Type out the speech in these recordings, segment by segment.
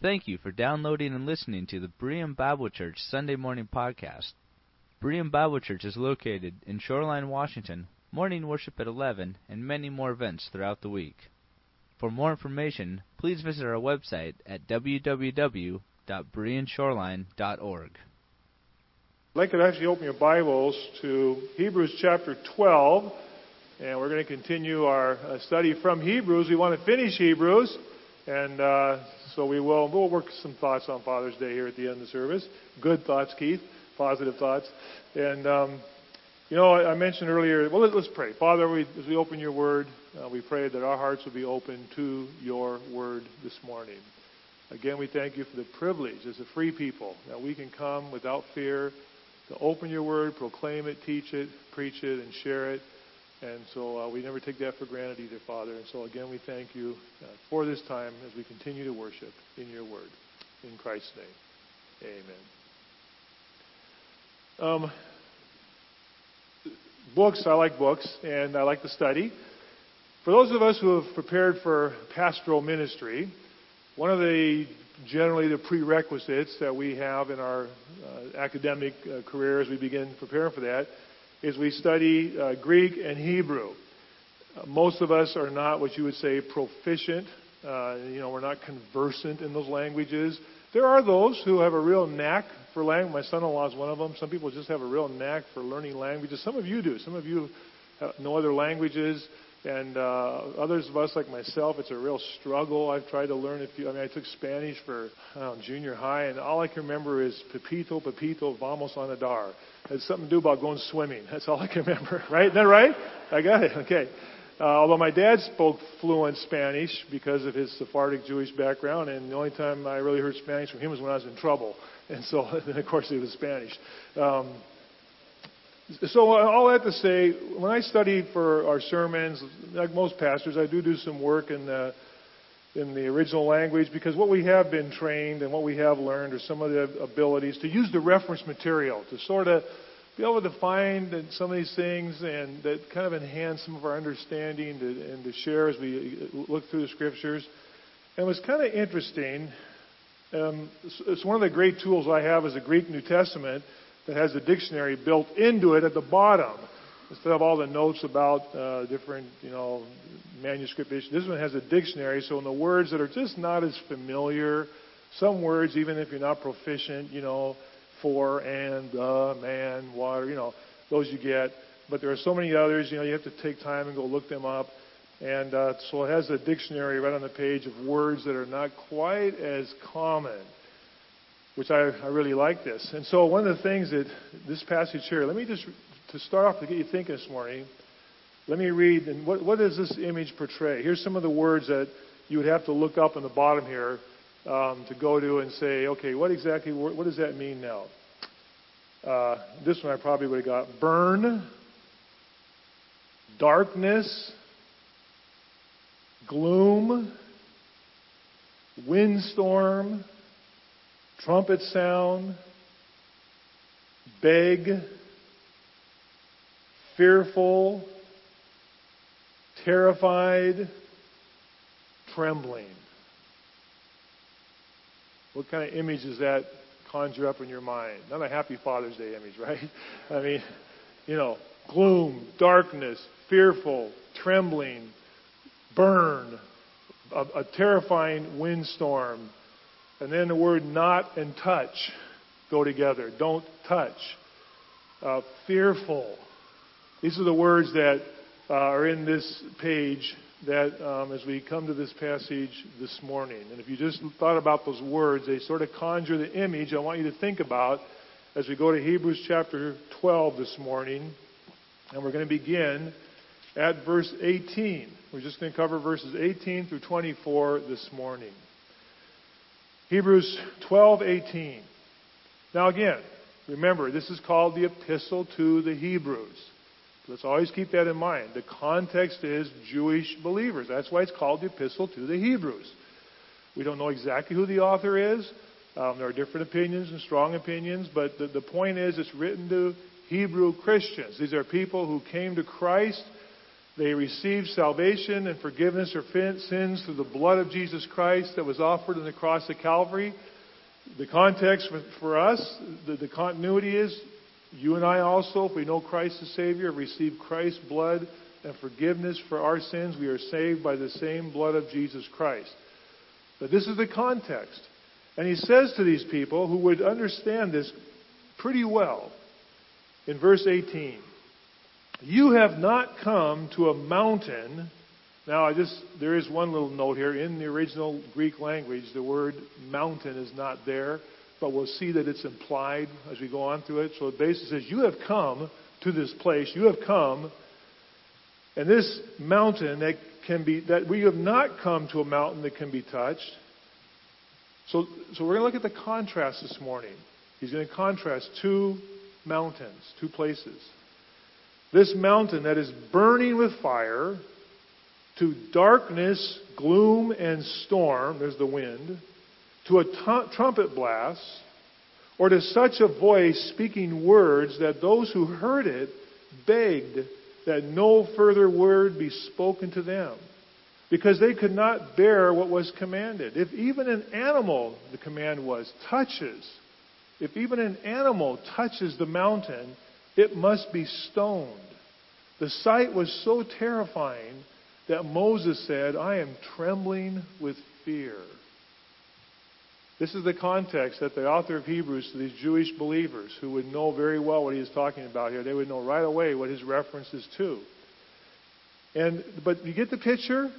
Thank you for downloading and listening to the Berean Bible Church Sunday Morning Podcast. Berean Bible Church is located in Shoreline, Washington, morning worship at 11, and many more events throughout the week. For more information, please visit our website at www.bereanshoreline.org. I'd like to actually open your Bibles to Hebrews chapter 12, and we're going to continue our uh, study from Hebrews. We want to finish Hebrews, and uh, so we will we'll work some thoughts on Father's Day here at the end of the service. Good thoughts, Keith. Positive thoughts. And um, you know, I, I mentioned earlier. Well, let, us pray. Father, we, as we open Your Word, uh, we pray that our hearts will be open to Your Word this morning. Again, we thank You for the privilege as a free people that we can come without fear to open Your Word, proclaim it, teach it, preach it, and share it. And so uh, we never take that for granted either, Father. And so again, we thank you uh, for this time as we continue to worship in your word. In Christ's name, amen. Um, books, I like books, and I like to study. For those of us who have prepared for pastoral ministry, one of the generally the prerequisites that we have in our uh, academic uh, career as we begin preparing for that is we study uh, Greek and Hebrew. Uh, most of us are not what you would say proficient. Uh, you know, we're not conversant in those languages. There are those who have a real knack for language. My son-in-law is one of them. Some people just have a real knack for learning languages. Some of you do. Some of you know other languages. And uh, others of us, like myself, it's a real struggle. I've tried to learn a few. I mean, I took Spanish for know, junior high, and all I can remember is Pepito, Pepito, vamos a nadar. Had something to do about going swimming. That's all I can remember. Right? Isn't that right? I got it. Okay. Uh, although my dad spoke fluent Spanish because of his Sephardic Jewish background, and the only time I really heard Spanish from him was when I was in trouble. And so, then of course, it was Spanish. Um, so all that to say, when I study for our sermons, like most pastors, I do do some work in the in the original language because what we have been trained and what we have learned are some of the abilities to use the reference material to sort of be able to find some of these things and that kind of enhance some of our understanding to, and to share as we look through the scriptures. And it was kind of interesting. Um, it's one of the great tools I have is a Greek New Testament that has a dictionary built into it at the bottom. Instead of all the notes about uh, different, you know, manuscript issues, this one has a dictionary. So in the words that are just not as familiar, some words, even if you're not proficient, you know, for and the man water, you know, those you get. But there are so many others, you know, you have to take time and go look them up. And uh, so it has a dictionary right on the page of words that are not quite as common which I, I really like this. And so one of the things that this passage here, let me just, to start off to get you thinking this morning, let me read, and what, what does this image portray? Here's some of the words that you would have to look up in the bottom here um, to go to and say, okay, what exactly, what does that mean now? Uh, this one I probably would have got burn, darkness, gloom, windstorm, trumpet sound, beg, fearful, terrified, trembling. What kind of image does that conjure up in your mind? Not a happy Father's Day image, right? I mean, you know, gloom, darkness, fearful, trembling, burn, a, a terrifying windstorm, and then the word not and touch go together. Don't touch. Uh, fearful. These are the words that uh, are in this page that um, as we come to this passage this morning. And if you just thought about those words, they sort of conjure the image I want you to think about as we go to Hebrews chapter 12 this morning. And we're going to begin at verse 18. We're just going to cover verses 18 through 24 this morning. Hebrews 12:18. Now again, remember this is called the epistle to the Hebrews. Let's always keep that in mind. The context is Jewish believers. That's why it's called the epistle to the Hebrews. We don't know exactly who the author is. Um, there are different opinions and strong opinions, but the, the point is it's written to Hebrew Christians. These are people who came to Christ They received salvation and forgiveness of sins through the blood of Jesus Christ that was offered on the cross of Calvary. The context for us, the, the continuity is you and I also, if we know Christ as Savior, have received Christ's blood and forgiveness for our sins. We are saved by the same blood of Jesus Christ. But this is the context. And he says to these people who would understand this pretty well in verse 18, You have not come to a mountain. Now, I just, there is one little note here. In the original Greek language, the word mountain is not there, but we'll see that it's implied as we go on through it. So it basically says, You have come to this place. You have come and this mountain that can be, that we have not come to a mountain that can be touched. So, so we're going to look at the contrast this morning. He's going to contrast two mountains, two places. This mountain that is burning with fire to darkness, gloom, and storm, there's the wind, to a t- trumpet blast, or to such a voice speaking words that those who heard it begged that no further word be spoken to them, because they could not bear what was commanded. If even an animal, the command was, touches, if even an animal touches the mountain, it must be stoned. The sight was so terrifying that Moses said, I am trembling with fear. This is the context that the author of Hebrews to these Jewish believers who would know very well what he is talking about here. They would know right away what his reference is to. And but you get the picture?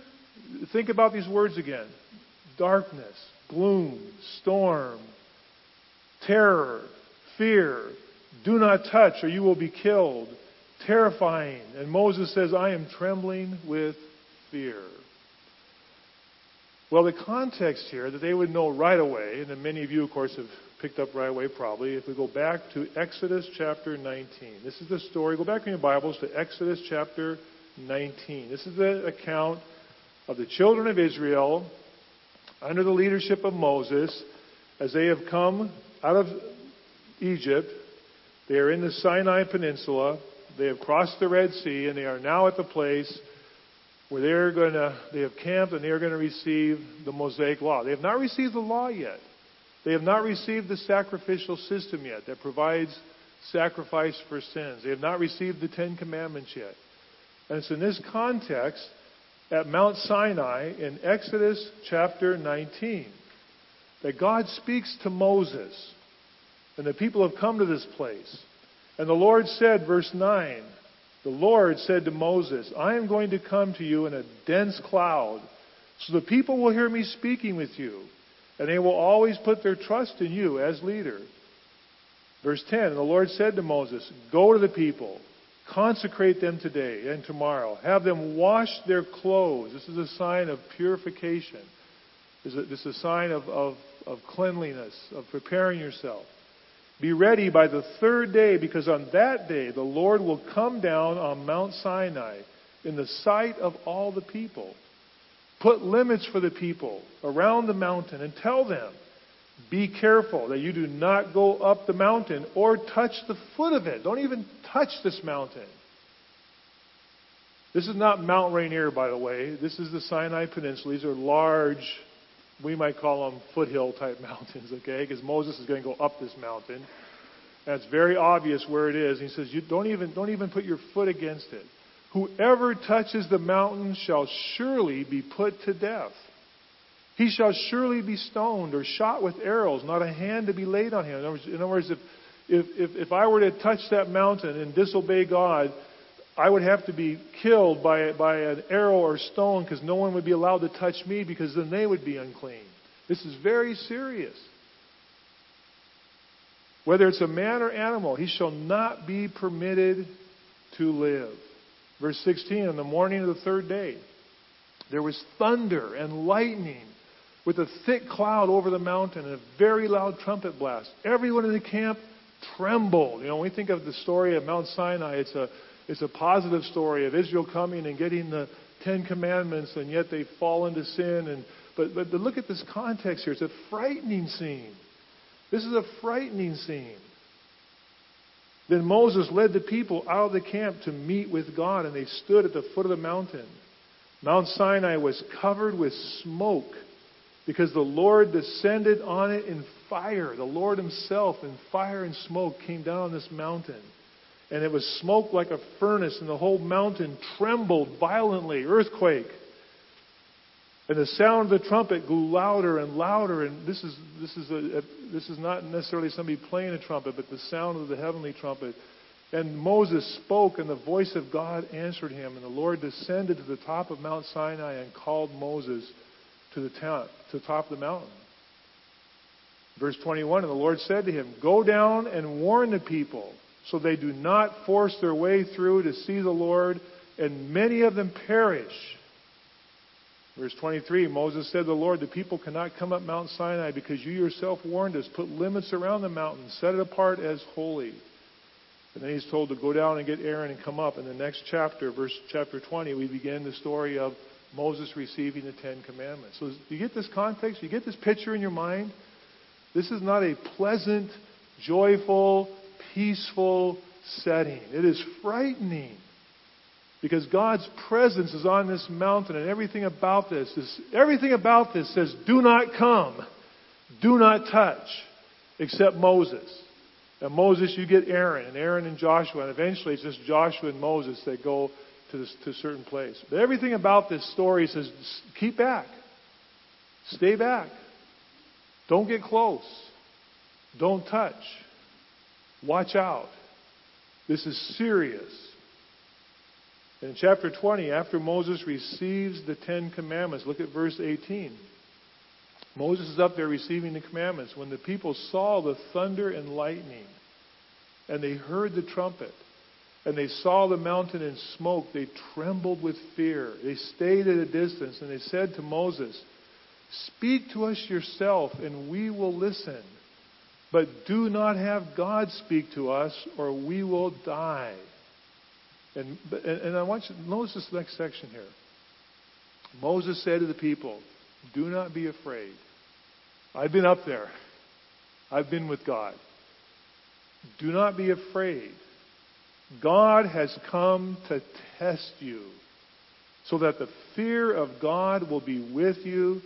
Think about these words again. Darkness, gloom, storm, terror, fear. Do not touch or you will be killed. Terrifying. And Moses says, I am trembling with fear. Well, the context here that they would know right away, and then many of you, of course, have picked up right away probably, if we go back to Exodus chapter 19. This is the story. Go back in your Bibles to Exodus chapter 19. This is the account of the children of Israel under the leadership of Moses as they have come out of Egypt. They are in the Sinai Peninsula. They have crossed the Red Sea, and they are now at the place where they're going to, they have camped and they're going to receive the Mosaic Law. They have not received the law yet. They have not received the sacrificial system yet that provides sacrifice for sins. They have not received the Ten Commandments yet. And it's in this context at Mount Sinai in Exodus chapter 19 that God speaks to Moses. And the people have come to this place. And the Lord said, verse 9, the Lord said to Moses, I am going to come to you in a dense cloud, so the people will hear me speaking with you, and they will always put their trust in you as leader. Verse 10 The Lord said to Moses, Go to the people, consecrate them today and tomorrow, have them wash their clothes. This is a sign of purification. This is a sign of, of, of cleanliness, of preparing yourself. Be ready by the third day, because on that day the Lord will come down on Mount Sinai in the sight of all the people. Put limits for the people around the mountain and tell them, be careful that you do not go up the mountain or touch the foot of it. Don't even touch this mountain. This is not Mount Rainier, by the way. This is the Sinai Peninsula. These are large we might call them foothill type mountains, okay? Because Moses is going to go up this mountain. And it's very obvious where it is. He says, you don't even, don't even put your foot against it. Whoever touches the mountain shall surely be put to death. He shall surely be stoned or shot with arrows, not a hand to be laid on him. In other words, in other words if, if, if, if I were to touch that mountain and disobey God, I would have to be killed by, by an arrow or stone because no one would be allowed to touch me because then they would be unclean. This is very serious. Whether it's a man or animal, he shall not be permitted to live. Verse 16, on the morning of the third day, there was thunder and lightning with a thick cloud over the mountain and a very loud trumpet blast. Everyone in the camp trembled. You know, when we think of the story of Mount Sinai, it's a it's a positive story of Israel coming and getting the Ten Commandments, and yet they fall into sin. And but, but look at this context here. It's a frightening scene. This is a frightening scene. Then Moses led the people out of the camp to meet with God, and they stood at the foot of the mountain. Mount Sinai was covered with smoke because the Lord descended on it in fire. The Lord Himself in fire and smoke came down on this mountain. And it was smoke like a furnace, and the whole mountain trembled violently, earthquake. And the sound of the trumpet grew louder and louder. And this is, this is, a, a, this is not necessarily somebody playing a trumpet, but the sound of the heavenly trumpet. And Moses spoke, and the voice of God answered him. And the Lord descended to the top of Mount Sinai and called Moses to the, to the top of the mountain. Verse 21 And the Lord said to him, Go down and warn the people, so they do not force their way through to see the Lord, and many of them perish. Verse 23 Moses said to the Lord, The people cannot come up Mount Sinai because you yourself warned us. Put limits around the mountain, set it apart as holy. And then he's told to go down and get Aaron and come up. In the next chapter, verse chapter 20, we begin the story of Moses receiving the Ten Commandments. So you get this context? You get this picture in your mind? This is not a pleasant, joyful, peaceful setting. It is frightening. Because God's presence is on this mountain and everything about this is everything about this says do not come. Do not touch except Moses. And Moses you get Aaron and Aaron and Joshua and eventually it's just Joshua and Moses that go to this to a certain place. But everything about this story says keep back. Stay back. Don't get close. Don't touch. Watch out. This is serious. In chapter 20, after Moses receives the Ten Commandments, look at verse 18. Moses is up there receiving the commandments. When the people saw the thunder and lightning, and they heard the trumpet, and they saw the mountain in smoke, they trembled with fear. They stayed at a distance, and they said to Moses, Speak to us yourself, and we will listen. But do not have God speak to us, or we will die. And, and I want you to notice this next section here. Moses said to the people, Do not be afraid. I've been up there. I've been with God. Do not be afraid. God has come to test you so that the fear of God will be with you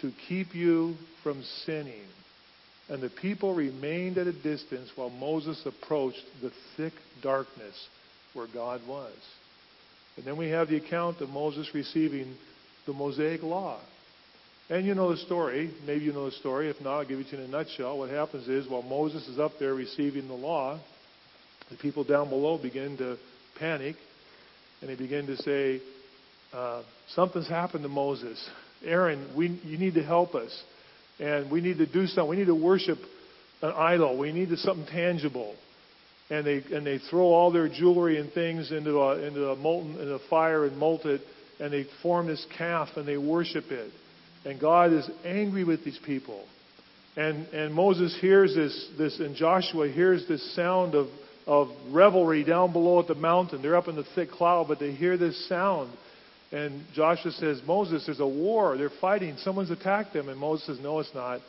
to keep you from sinning. And the people remained at a distance while Moses approached the thick darkness where God was. And then we have the account of Moses receiving the Mosaic Law. And you know the story. Maybe you know the story. If not, I'll give it to you in a nutshell. What happens is while Moses is up there receiving the law, the people down below begin to panic and they begin to say, uh, Something's happened to Moses. Aaron, we, you need to help us. And we need to do something. We need to worship an idol. We need to, something tangible and they and they throw all their jewelry and things into a into a molten into a fire and molt it, and they form this calf and they worship it. And God is angry with these people. And and Moses hears this this and Joshua hears this sound of of revelry down below at the mountain. They're up in the thick cloud, but they hear this sound. And Joshua says, Moses, there's a war. They're fighting. Someone's attacked them. And Moses says, No, it's not.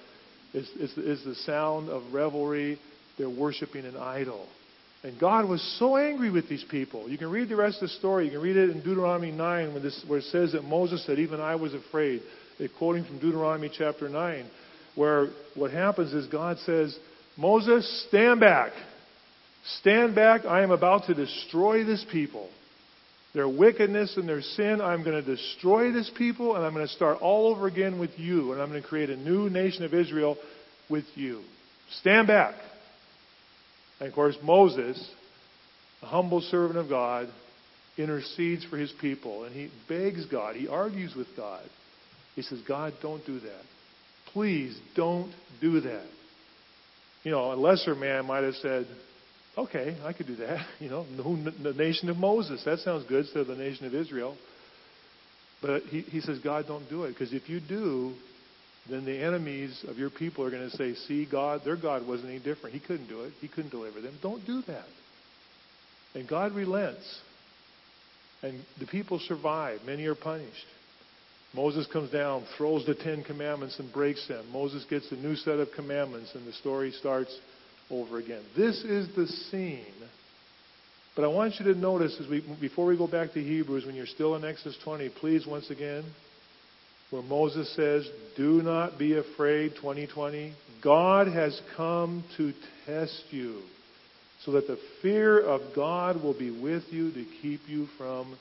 It's, it's, it's the sound of revelry. They're worshiping an idol. And God was so angry with these people. You can read the rest of the story. You can read it in Deuteronomy 9 where, this, where it says that Moses said, Even I was afraid. Quoting from Deuteronomy chapter 9, where what happens is God says, Moses, stand back. Stand back. I am about to destroy this people. Their wickedness and their sin, I'm going to destroy this people, and I'm going to start all over again with you, and I'm going to create a new nation of Israel with you. Stand back. And of course, Moses, a humble servant of God, intercedes for his people and he begs God. He argues with God. He says, God, don't do that. Please don't do that. You know, a lesser man might have said, okay, I could do that. You know, the nation of Moses. That sounds good instead of the nation of Israel. But he, he says, God, don't do it. Because if you do, then the enemies of your people are going to say, See, God, their God wasn't any different. He couldn't do it. He couldn't deliver them. Don't do that. And God relents. And the people survive. Many are punished. Moses comes down, throws the Ten Commandments, and breaks them. Moses gets a new set of commandments, and the story starts over again. This is the scene. But I want you to notice as we before we go back to Hebrews, when you're still in Exodus 20, please once again, where Moses says, "Do not be afraid." 2020, God has come to test you, so that the fear of God will be with you to keep you from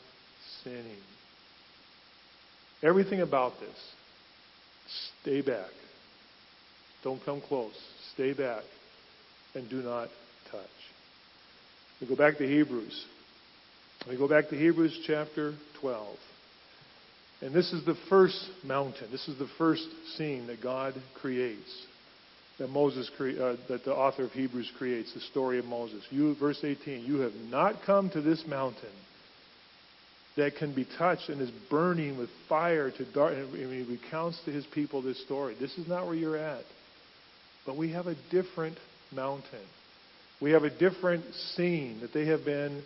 sinning. Everything about this, stay back. Don't come close. Stay back and do not touch. We go back to Hebrews. We go back to Hebrews chapter 12. And this is the first mountain. This is the first scene that God creates. That Moses, cre- uh, that the author of Hebrews creates, the story of Moses. You, verse 18, you have not come to this mountain that can be touched and is burning with fire to dark. And he recounts to his people this story. This is not where you're at. But we have a different mountain. We have a different scene that they have been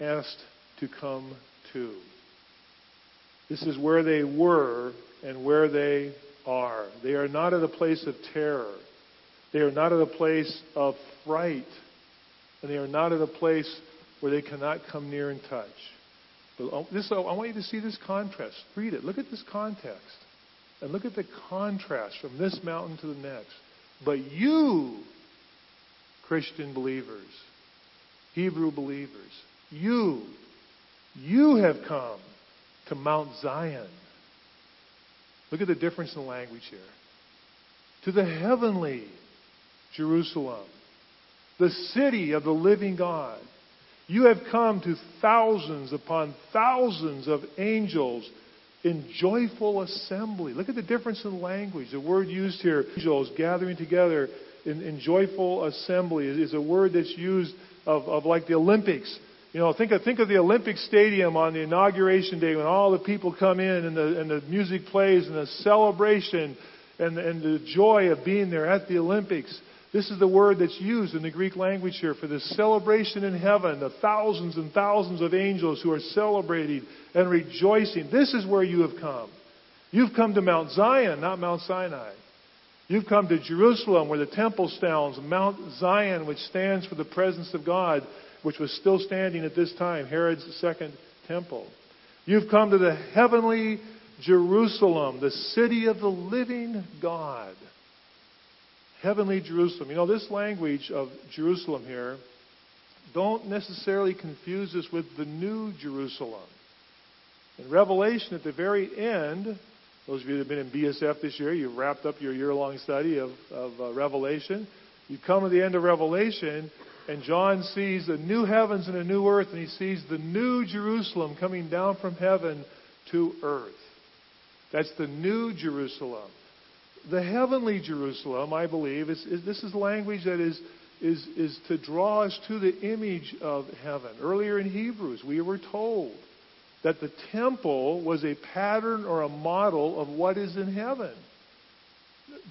asked to come to. This is where they were and where they are. They are not at a place of terror. They are not at a place of fright. And they are not at a place where they cannot come near and touch. But uh, this, I want you to see this contrast. Read it. Look at this context. And look at the contrast from this mountain to the next. But you, Christian believers, Hebrew believers, you, you have come to Mount Zion. Look at the difference in language here. To the heavenly Jerusalem, the city of the living God. You have come to thousands upon thousands of angels in joyful assembly. Look at the difference in language. The word used here, angels gathering together in, in joyful assembly, is, a word that's used of, of like the Olympics. You know, think of, think of the Olympic Stadium on the inauguration day when all the people come in and the, and the music plays and the celebration and, and the joy of being there at the Olympics. This is the word that's used in the Greek language here for the celebration in heaven, the thousands and thousands of angels who are celebrating and rejoicing. This is where you have come. You've come to Mount Zion, not Mount Sinai. You've come to Jerusalem where the temple stands, Mount Zion, which stands for the presence of God, which was still standing at this time, Herod's second temple. You've come to the heavenly Jerusalem, the city of the living God heavenly Jerusalem. You know, this language of Jerusalem here, don't necessarily confuse this with the new Jerusalem. In Revelation, at the very end, those of you that have been in BSF this year, you've wrapped up your year long study of, of uh, Revelation. You come to the end of Revelation, and John sees a new heavens and a new earth, and he sees the new Jerusalem coming down from heaven to earth. That's the new Jerusalem the heavenly Jerusalem, I believe, is, is, this is language that is, is, is to draw us to the image of heaven. Earlier in Hebrews, we were told that the temple was a pattern or a model of what is in heaven.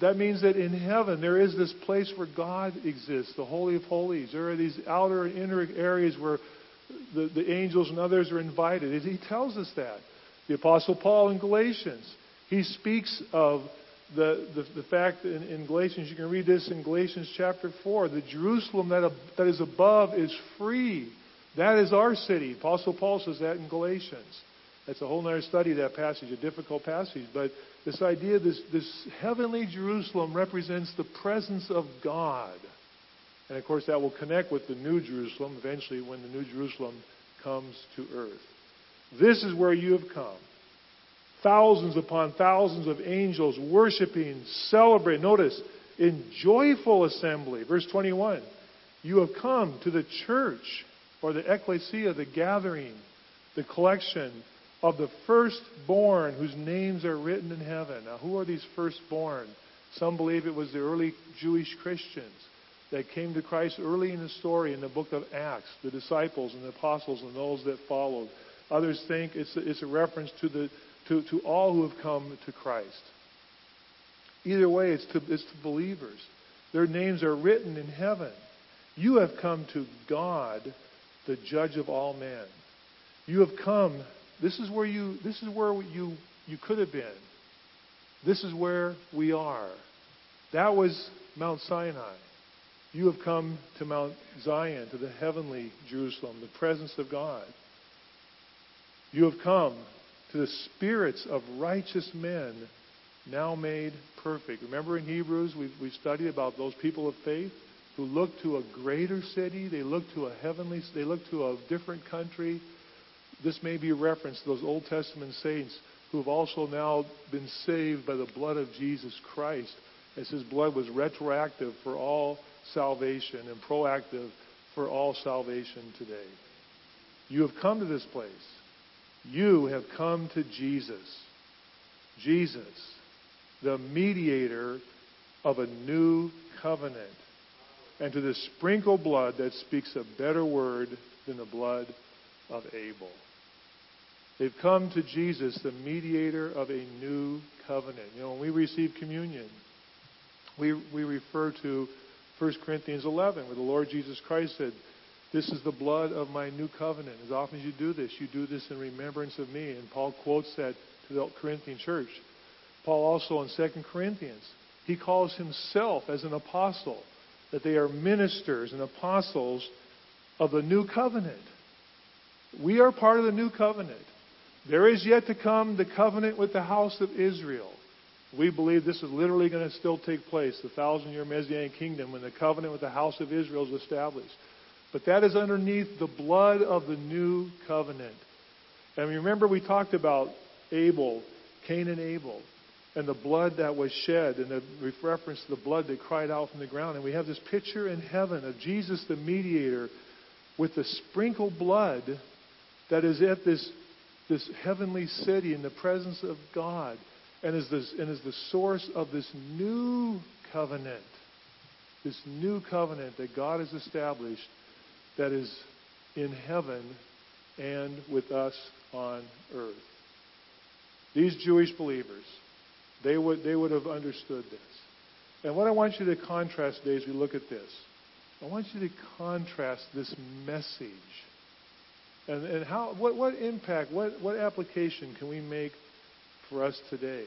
That means that in heaven there is this place where God exists, the Holy of Holies. There are these outer and inner areas where the, the angels and others are invited. He tells us that. The Apostle Paul in Galatians, he speaks of the, the, the fact in, in, Galatians, you can read this in Galatians chapter 4, the Jerusalem that, that is above is free. That is our city. Apostle Paul says that in Galatians. That's a whole other study, that passage, a difficult passage. But this idea, this, this heavenly Jerusalem represents the presence of God. And of course, that will connect with the New Jerusalem eventually when the New Jerusalem comes to earth. This is where you have come thousands upon thousands of angels worshiping, celebrating. Notice, in joyful assembly. Verse 21 You have come to the church, or the ecclesia, the gathering, the collection of the firstborn whose names are written in heaven. Now, who are these firstborn? Some believe it was the early Jewish Christians that came to Christ early in the story in the book of Acts, the disciples and the apostles and those that followed. Others think it's a, it's a reference to the to, to all who have come to Christ. Either way, it's to, it's to believers. Their names are written in heaven. You have come to God, the judge of all men. You have come. This is where you. This is where you you could have been. This is where we are. That was Mount Sinai. You have come to Mount Zion, to the heavenly Jerusalem, the presence of God. You have come to the spirits of righteous men now made perfect. Remember in Hebrews, we've, we've studied about those people of faith who look to a greater city, they look to a heavenly, they look to a different country. This may be a reference to those Old Testament saints who have also now been saved by the blood of Jesus Christ, as his blood was retroactive for all salvation and proactive for all salvation today. You have come to this place. You have come to Jesus. Jesus, the mediator of a new covenant, and to the sprinkled blood that speaks a better word than the blood of Abel. They've come to Jesus, the mediator of a new covenant. You know, when we receive communion, we, we refer to 1 Corinthians 11, where the Lord Jesus Christ said, This is the blood of my new covenant. As often as you do this, you do this in remembrance of me. And Paul quotes that to the Corinthian church. Paul also in 2 Corinthians, he calls himself as an apostle, that they are ministers and apostles of the new covenant. We are part of the new covenant. There is yet to come the covenant with the house of Israel. We believe this is literally going to still take place, the thousand year Messianic kingdom, when the covenant with the house of Israel is established. But that is underneath the blood of the new covenant. And remember, we talked about Abel, Cain and Abel, and the blood that was shed, and the reference to the blood that cried out from the ground. And we have this picture in heaven of Jesus, the mediator, with the sprinkled blood that is at this, this heavenly city in the presence of God and is, this, and is the source of this new covenant. This new covenant that God has established that is in heaven and with us on earth. These Jewish believers, they would, they would have understood this. And what I want you to contrast today as we look at this, I want you to contrast this message. And, and how, what, what impact, what, what application can we make for us today.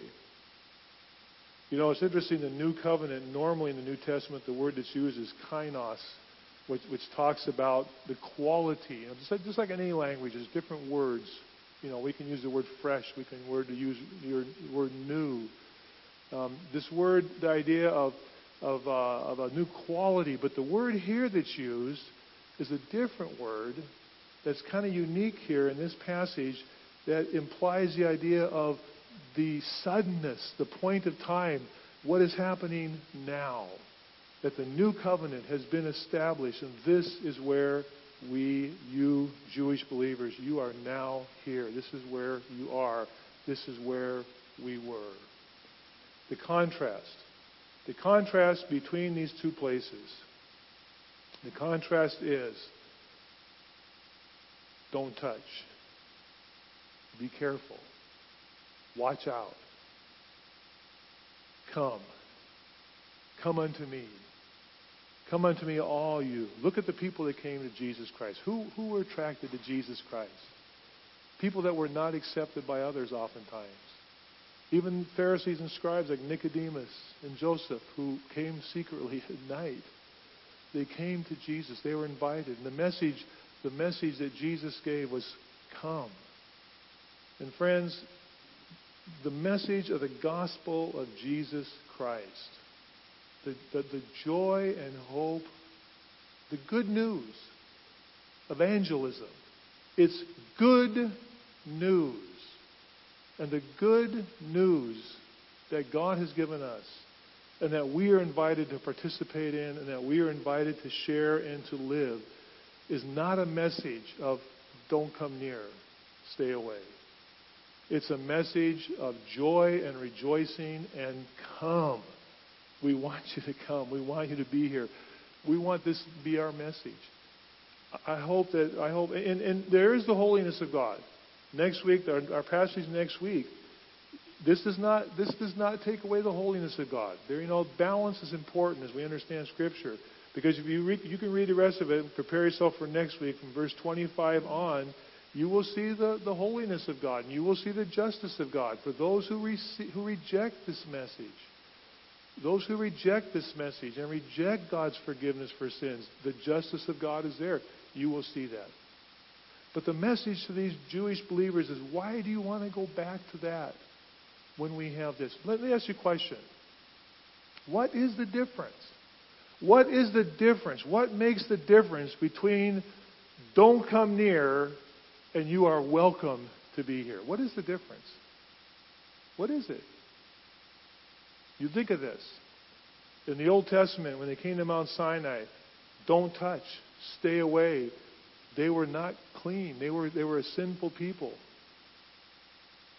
You know, it's interesting, the New Covenant, normally in the New Testament, the word that's used is kainos, which, which talks about the quality. Just, like, just like in any language, there's different words. You know, we can use the word fresh, we can word to use the word new. Um, this word, the idea of, of, uh, of a new quality, but the word here that's used is a different word that's kind of unique here in this passage that implies the idea of the suddenness, the point of time, what is happening now. That the new covenant has been established, and this is where we, you Jewish believers, you are now here. This is where you are. This is where we were. The contrast. The contrast between these two places. The contrast is don't touch. Be careful. Watch out. Come. Come unto me. Come unto me, all you. Look at the people that came to Jesus Christ. Who, who were attracted to Jesus Christ? People that were not accepted by others oftentimes. Even Pharisees and scribes like Nicodemus and Joseph, who came secretly at night. They came to Jesus. They were invited. And the message, the message that Jesus gave was, come. And friends, the message of the gospel of Jesus Christ, the, the, the joy and hope, the good news, evangelism. It's good news. And the good news that God has given us and that we are invited to participate in and that we are invited to share and to live is not a message of don't come near, stay away. It's a message of joy and rejoicing and come. We want you to come. We want you to be here. We want this to be our message. I hope that I hope and, and there is the holiness of God. Next week, our, our passage next week. This does not this does not take away the holiness of God. There, you know, balance is important as we understand Scripture. Because if you you can read the rest of it and prepare yourself for next week from verse 25 on you will see the, the holiness of God, and you will see the justice of God for those who, rec- who reject this message. Those who reject this message and reject God's forgiveness for sins, the justice of God is there. You will see that. But the message to these Jewish believers is why do you want to go back to that when we have this? Let me ask you a question. What is the difference? What is the difference? What makes the difference between don't come near and you are welcome to be here? What is the difference? What is it? You think of this. In the Old Testament, when they came to Mount Sinai, don't touch, stay away. They were not clean. They were, they were a sinful people.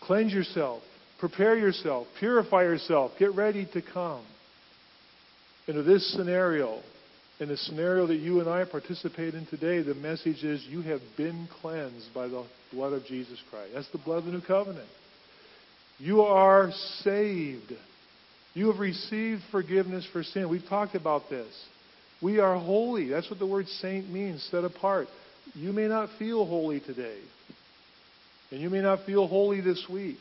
Cleanse yourself, prepare yourself, purify yourself, get ready to come. Into this scenario, in the scenario that you and I participate in today, the message is you have been cleansed by the blood of Jesus Christ. That's the blood of the new covenant. You are saved. You have received forgiveness for sin. We've talked about this. We are holy. That's what the word saint means, set apart. You may not feel holy today. And you may not feel holy this week.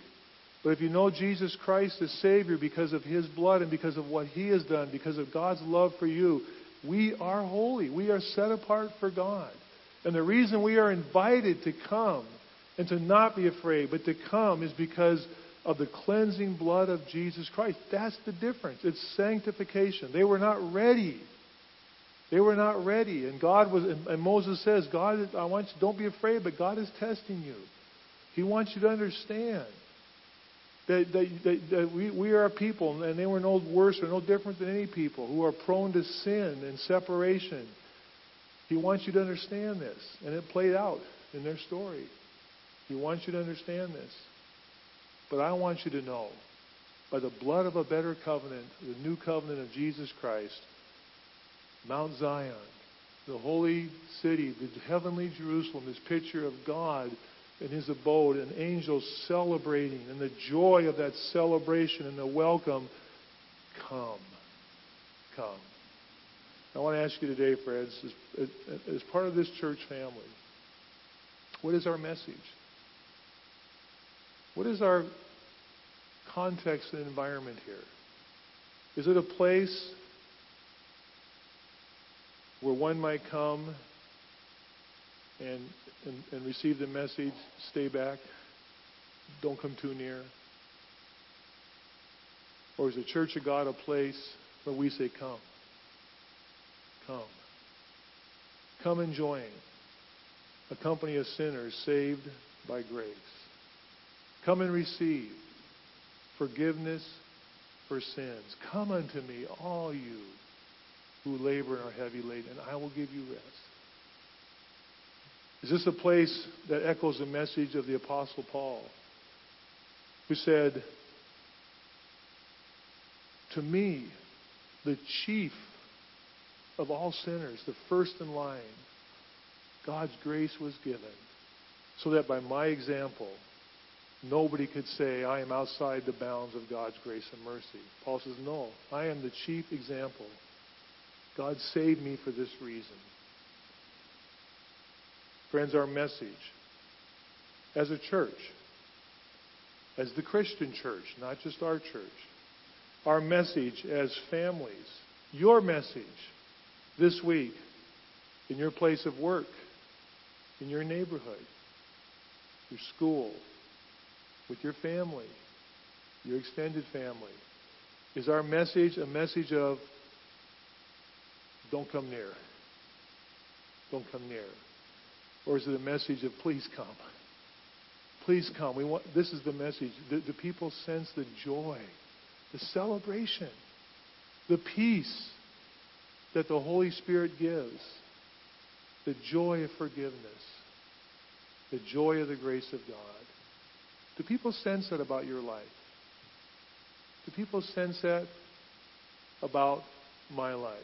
But if you know Jesus Christ as Savior because of His blood and because of what He has done, because of God's love for you, we are holy. We are set apart for God. And the reason we are invited to come and to not be afraid, but to come is because of the cleansing blood of Jesus Christ. That's the difference. It's sanctification. They were not ready. They were not ready. And God was and Moses says, God, I want you don't be afraid, but God is testing you. He wants you to understand that, that, that, that we, we are a people, and they were no worse or no different than any people who are prone to sin and separation. He wants you to understand this. And it played out in their story. He wants you to understand this. But I want you to know, by the blood of a better covenant, the new covenant of Jesus Christ, Mount Zion, the holy city, the heavenly Jerusalem, this picture of God in his abode and angels celebrating and the joy of that celebration and the welcome. Come. Come. I want to ask you today friends as, as part of this church family what is our message? What is our context and environment here? Is it a place where one might come and, and, and receive the message, stay back, don't come too near? Or is the Church of God a place where we say, Come? Come. Come and join a company of sinners saved by grace. Come and receive forgiveness for sins. Come unto me, all you who labor and are heavy laden, and I will give you rest. Is this a place that echoes the message of the Apostle Paul, who said, To me, the chief of all sinners, the first in line, God's grace was given so that by my example, nobody could say, I am outside the bounds of God's grace and mercy. Paul says, No, I am the chief example. God saved me for this reason. Friends, our message as a church, as the Christian church, not just our church, our message as families, your message this week in your place of work, in your neighborhood, your school, with your family, your extended family, is our message a message of don't come near. Don't come near. Or is it a message of please come? Please come. We want, this is the message. Do, do people sense the joy, the celebration, the peace that the Holy Spirit gives? The joy of forgiveness, the joy of the grace of God. Do people sense that about your life? Do people sense that about my life?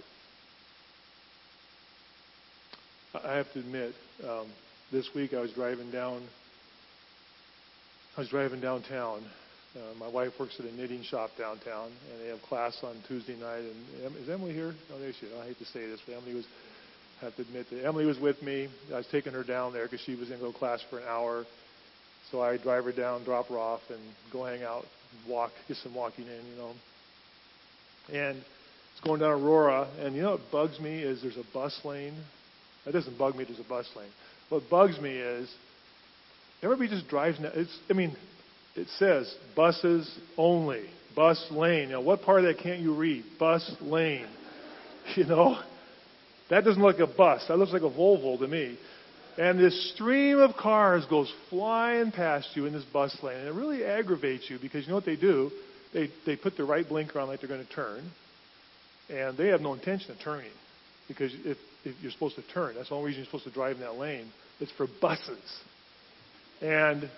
I have to admit, um, this week I was driving down. I was driving downtown. Uh, my wife works at a knitting shop downtown, and they have class on Tuesday night. And is Emily here? Oh, there she is. I hate to say this, but Emily was. I have to admit that Emily was with me. I was taking her down there because she was going to go class for an hour. So I drive her down, drop her off, and go hang out, walk, get some walking in, you know. And it's going down Aurora, and you know what bugs me is there's a bus lane. That doesn't bug me. There's a bus lane. What bugs me is everybody just drives. It's. I mean, it says buses only, bus lane. Now, what part of that can't you read? Bus lane. You know, that doesn't look like a bus. That looks like a Volvo to me. And this stream of cars goes flying past you in this bus lane, and it really aggravates you because you know what they do? They they put the right blinker on like they're going to turn, and they have no intention of turning because if if you're supposed to turn, that's the only reason you're supposed to drive in that lane. It's for buses, and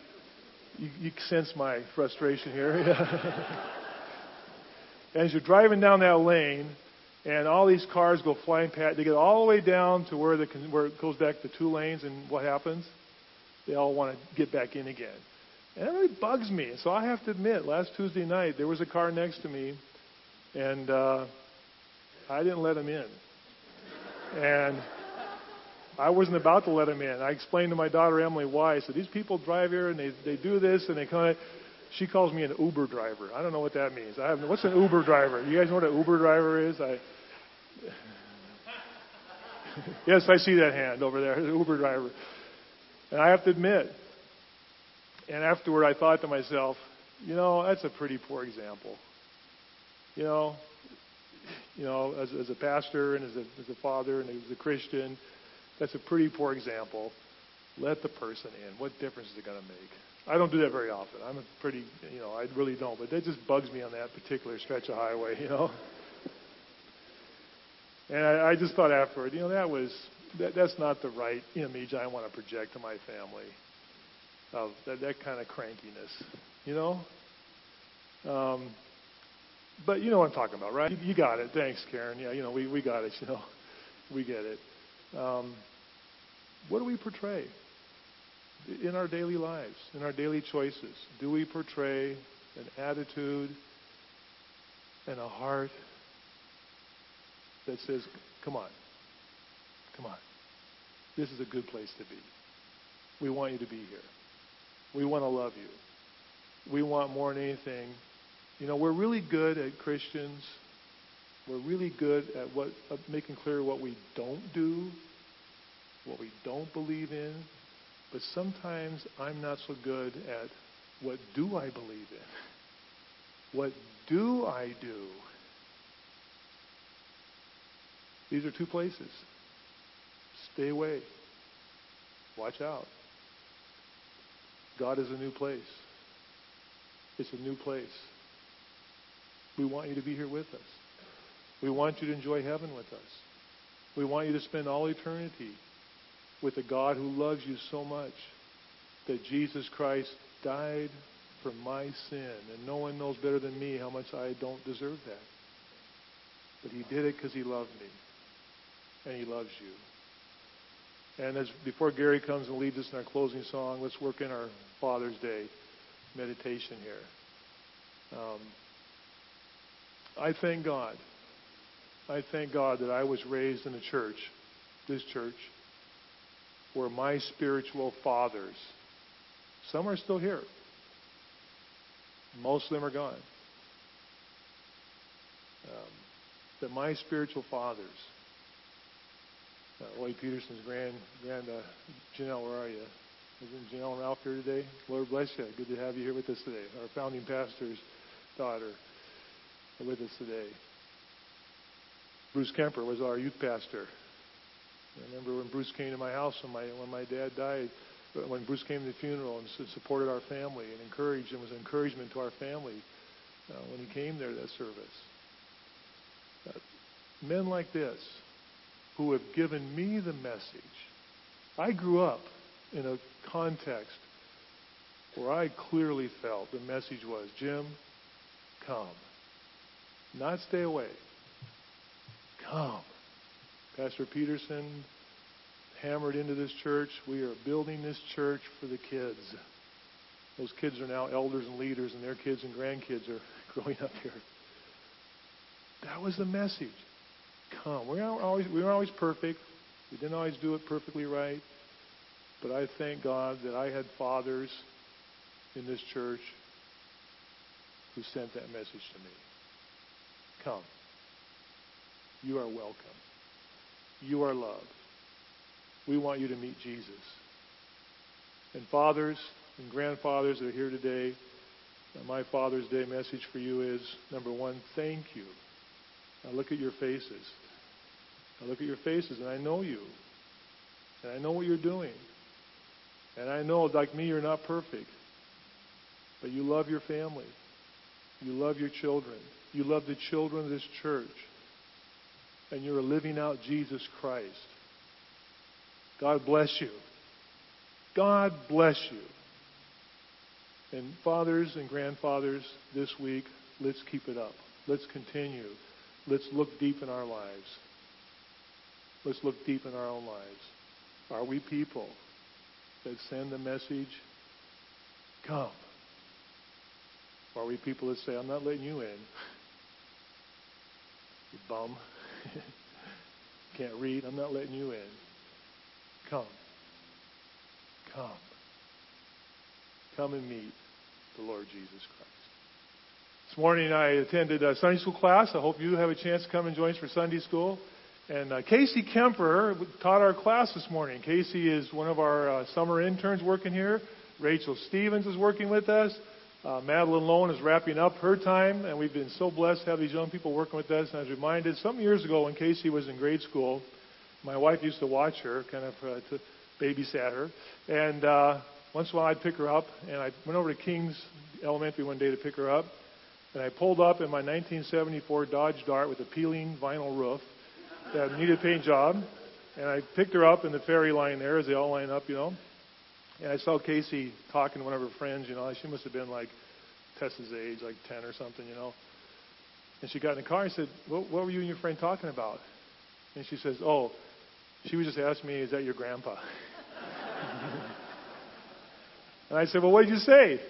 you, you sense my frustration here. As you're driving down that lane, and all these cars go flying past, they get all the way down to where, the, where it goes back to two lanes, and what happens? They all want to get back in again. And it really bugs me. So I have to admit, last Tuesday night, there was a car next to me, and uh, I didn't let him in. And I wasn't about to let him in. I explained to my daughter Emily why. I said, These people drive here and they, they do this and they kind of. She calls me an Uber driver. I don't know what that means. I have what's an Uber driver? You guys know what an Uber driver is? I yes, I see that hand over there, the Uber driver. And I have to admit, and afterward I thought to myself, you know, that's a pretty poor example. You know, you know, as, as a pastor and as a, as a father and as a Christian, that's a pretty poor example. Let the person in. What difference is it going to make? I don't do that very often. I'm a pretty, you know, I really don't. But that just bugs me on that particular stretch of highway, you know. And I, I just thought afterward, you know, that was that, that's not the right image I want to project to my family of that, that kind of crankiness, you know. Um, but you know what I'm talking about, right? You, got it. Thanks, Karen. Yeah, you know, we, we got it. You know, we get it. Um, what do we portray in our daily lives, in our daily choices? Do we portray an attitude and a heart that says, come on, come on, this is a good place to be. We want you to be here. We want to love you. We want more than anything. You know, we're really good at Christians. We're really good at what uh, making clear what we don't do what we don't believe in, but sometimes I'm not so good at what do I believe in? What do I do? These are two places. Stay away. Watch out. God is a new place. It's a new place. We want you to be here with us. We want you to enjoy heaven with us. We want you to spend all eternity with a God who loves you so much that Jesus Christ died for my sin. And no one knows better than me how much I don't deserve that. But he did it because he loved me. And he loves you. And as before Gary comes and leads us in our closing song, let's work in our Father's Day meditation here. Um, I thank God. I thank God that I was raised in a church, this church, where my spiritual fathers. Some are still here. Most of them are gone. Um, but my spiritual fathers, uh, Lloyd Peterson's grand, grand uh, Janelle, where are you? Isn't Janelle and Ralph here today? Lord bless you. Good to have you here with us today. Our founding pastor's daughter with us today. Bruce Kemper was our youth pastor I remember when Bruce came to my house when my when my dad died, when Bruce came to the funeral and supported our family and encouraged and was encouragement to our family uh, when he came there to that service. Uh, men like this who have given me the message. I grew up in a context where I clearly felt the message was, Jim, come. Not stay away. Come. Pastor Peterson hammered into this church. We are building this church for the kids. Those kids are now elders and leaders, and their kids and grandkids are growing up here. That was the message. Come. We weren't always, we weren't always perfect. We didn't always do it perfectly right. But I thank God that I had fathers in this church who sent that message to me. Come. You are welcome. You are loved. We want you to meet Jesus. And fathers and grandfathers that are here today, uh, my Father's Day message for you is number one, thank you. I look at your faces. I look at your faces and I know you. And I know what you're doing. And I know, like me, you're not perfect. But you love your family. You love your children. You love the children of this church. And you're living out Jesus Christ. God bless you. God bless you. And fathers and grandfathers this week, let's keep it up. Let's continue. Let's look deep in our lives. Let's look deep in our own lives. Are we people that send the message, come? Are we people that say, I'm not letting you in? You bum. Can't read. I'm not letting you in. Come. Come. Come and meet the Lord Jesus Christ. This morning I attended a Sunday school class. I hope you have a chance to come and join us for Sunday school. And uh, Casey Kemper taught our class this morning. Casey is one of our uh, summer interns working here. Rachel Stevens is working with us. Uh, Madeline Lone is wrapping up her time, and we've been so blessed to have these young people working with us. And I was reminded some years ago when Casey was in grade school, my wife used to watch her, kind of uh, to babysat her. And uh, once in a while I'd pick her up, and I went over to King's Elementary one day to pick her up. And I pulled up in my 1974 Dodge Dart with a peeling vinyl roof that needed a paint job. And I picked her up in the ferry line there as they all line up, you know. And I saw Casey talking to one of her friends, you know. She must have been like Tessa's age, like 10 or something, you know. And she got in the car and said, what, what were you and your friend talking about? And she says, Oh, she was just asking me, Is that your grandpa? and I said, Well, what did you say?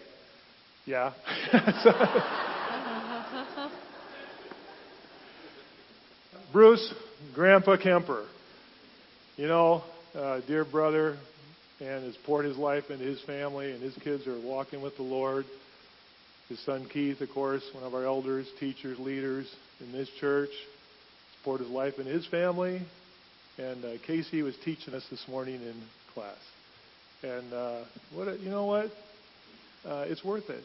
Yeah. Bruce, Grandpa Kemper. You know, uh, dear brother, and has poured his life into his family, and his kids are walking with the Lord. His son Keith, of course, one of our elders, teachers, leaders in this church, has poured his life into his family. And uh, Casey was teaching us this morning in class. And uh, what a, you know what? Uh, it's worth it.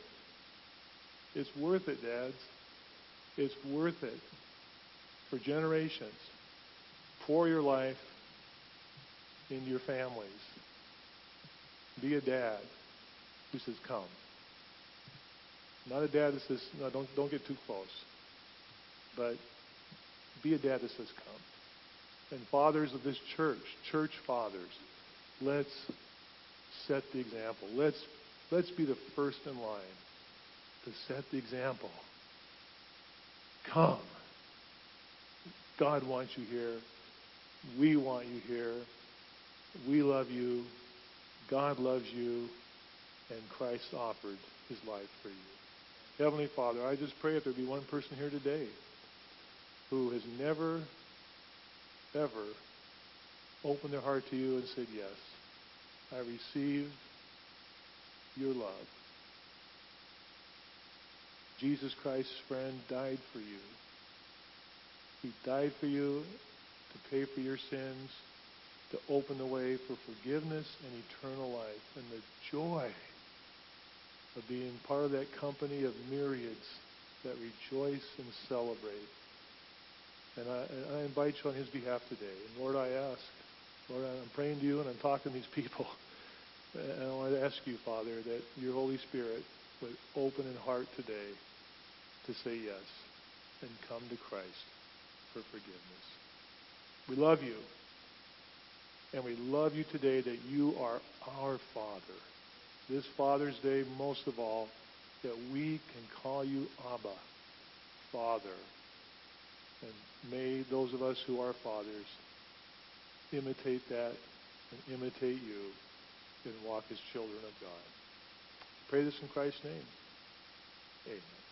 It's worth it, dads. It's worth it for generations. Pour your life into your families. Be a dad who says, Come. Not a dad that says, No, don't, don't get too close. But be a dad that says, Come. And fathers of this church, church fathers, let's set the example. Let's, let's be the first in line to set the example. Come. God wants you here. We want you here. We love you. God loves you. And Christ offered his life for you. Heavenly Father, I just pray if there be one person here today who has never, ever opened their heart to you and said, Yes, I receive your love. Jesus Christ's friend died for you. He died for you to pay for your sins, to open the way for forgiveness and eternal life, and the joy of being part of that company of myriads that rejoice and celebrate. And I, and I invite you on his behalf today. And Lord, I ask, Lord, I'm praying to you and I'm talking to these people. And I want to ask you, Father, that your Holy Spirit would open in heart today to say yes and come to Christ for forgiveness. We love you. And we love you today that you are our Father. This Father's Day, most of all, that we can call you Abba, Father. And may those of us who are fathers imitate that and imitate you and walk as children of God. Pray this in Christ's name. Amen.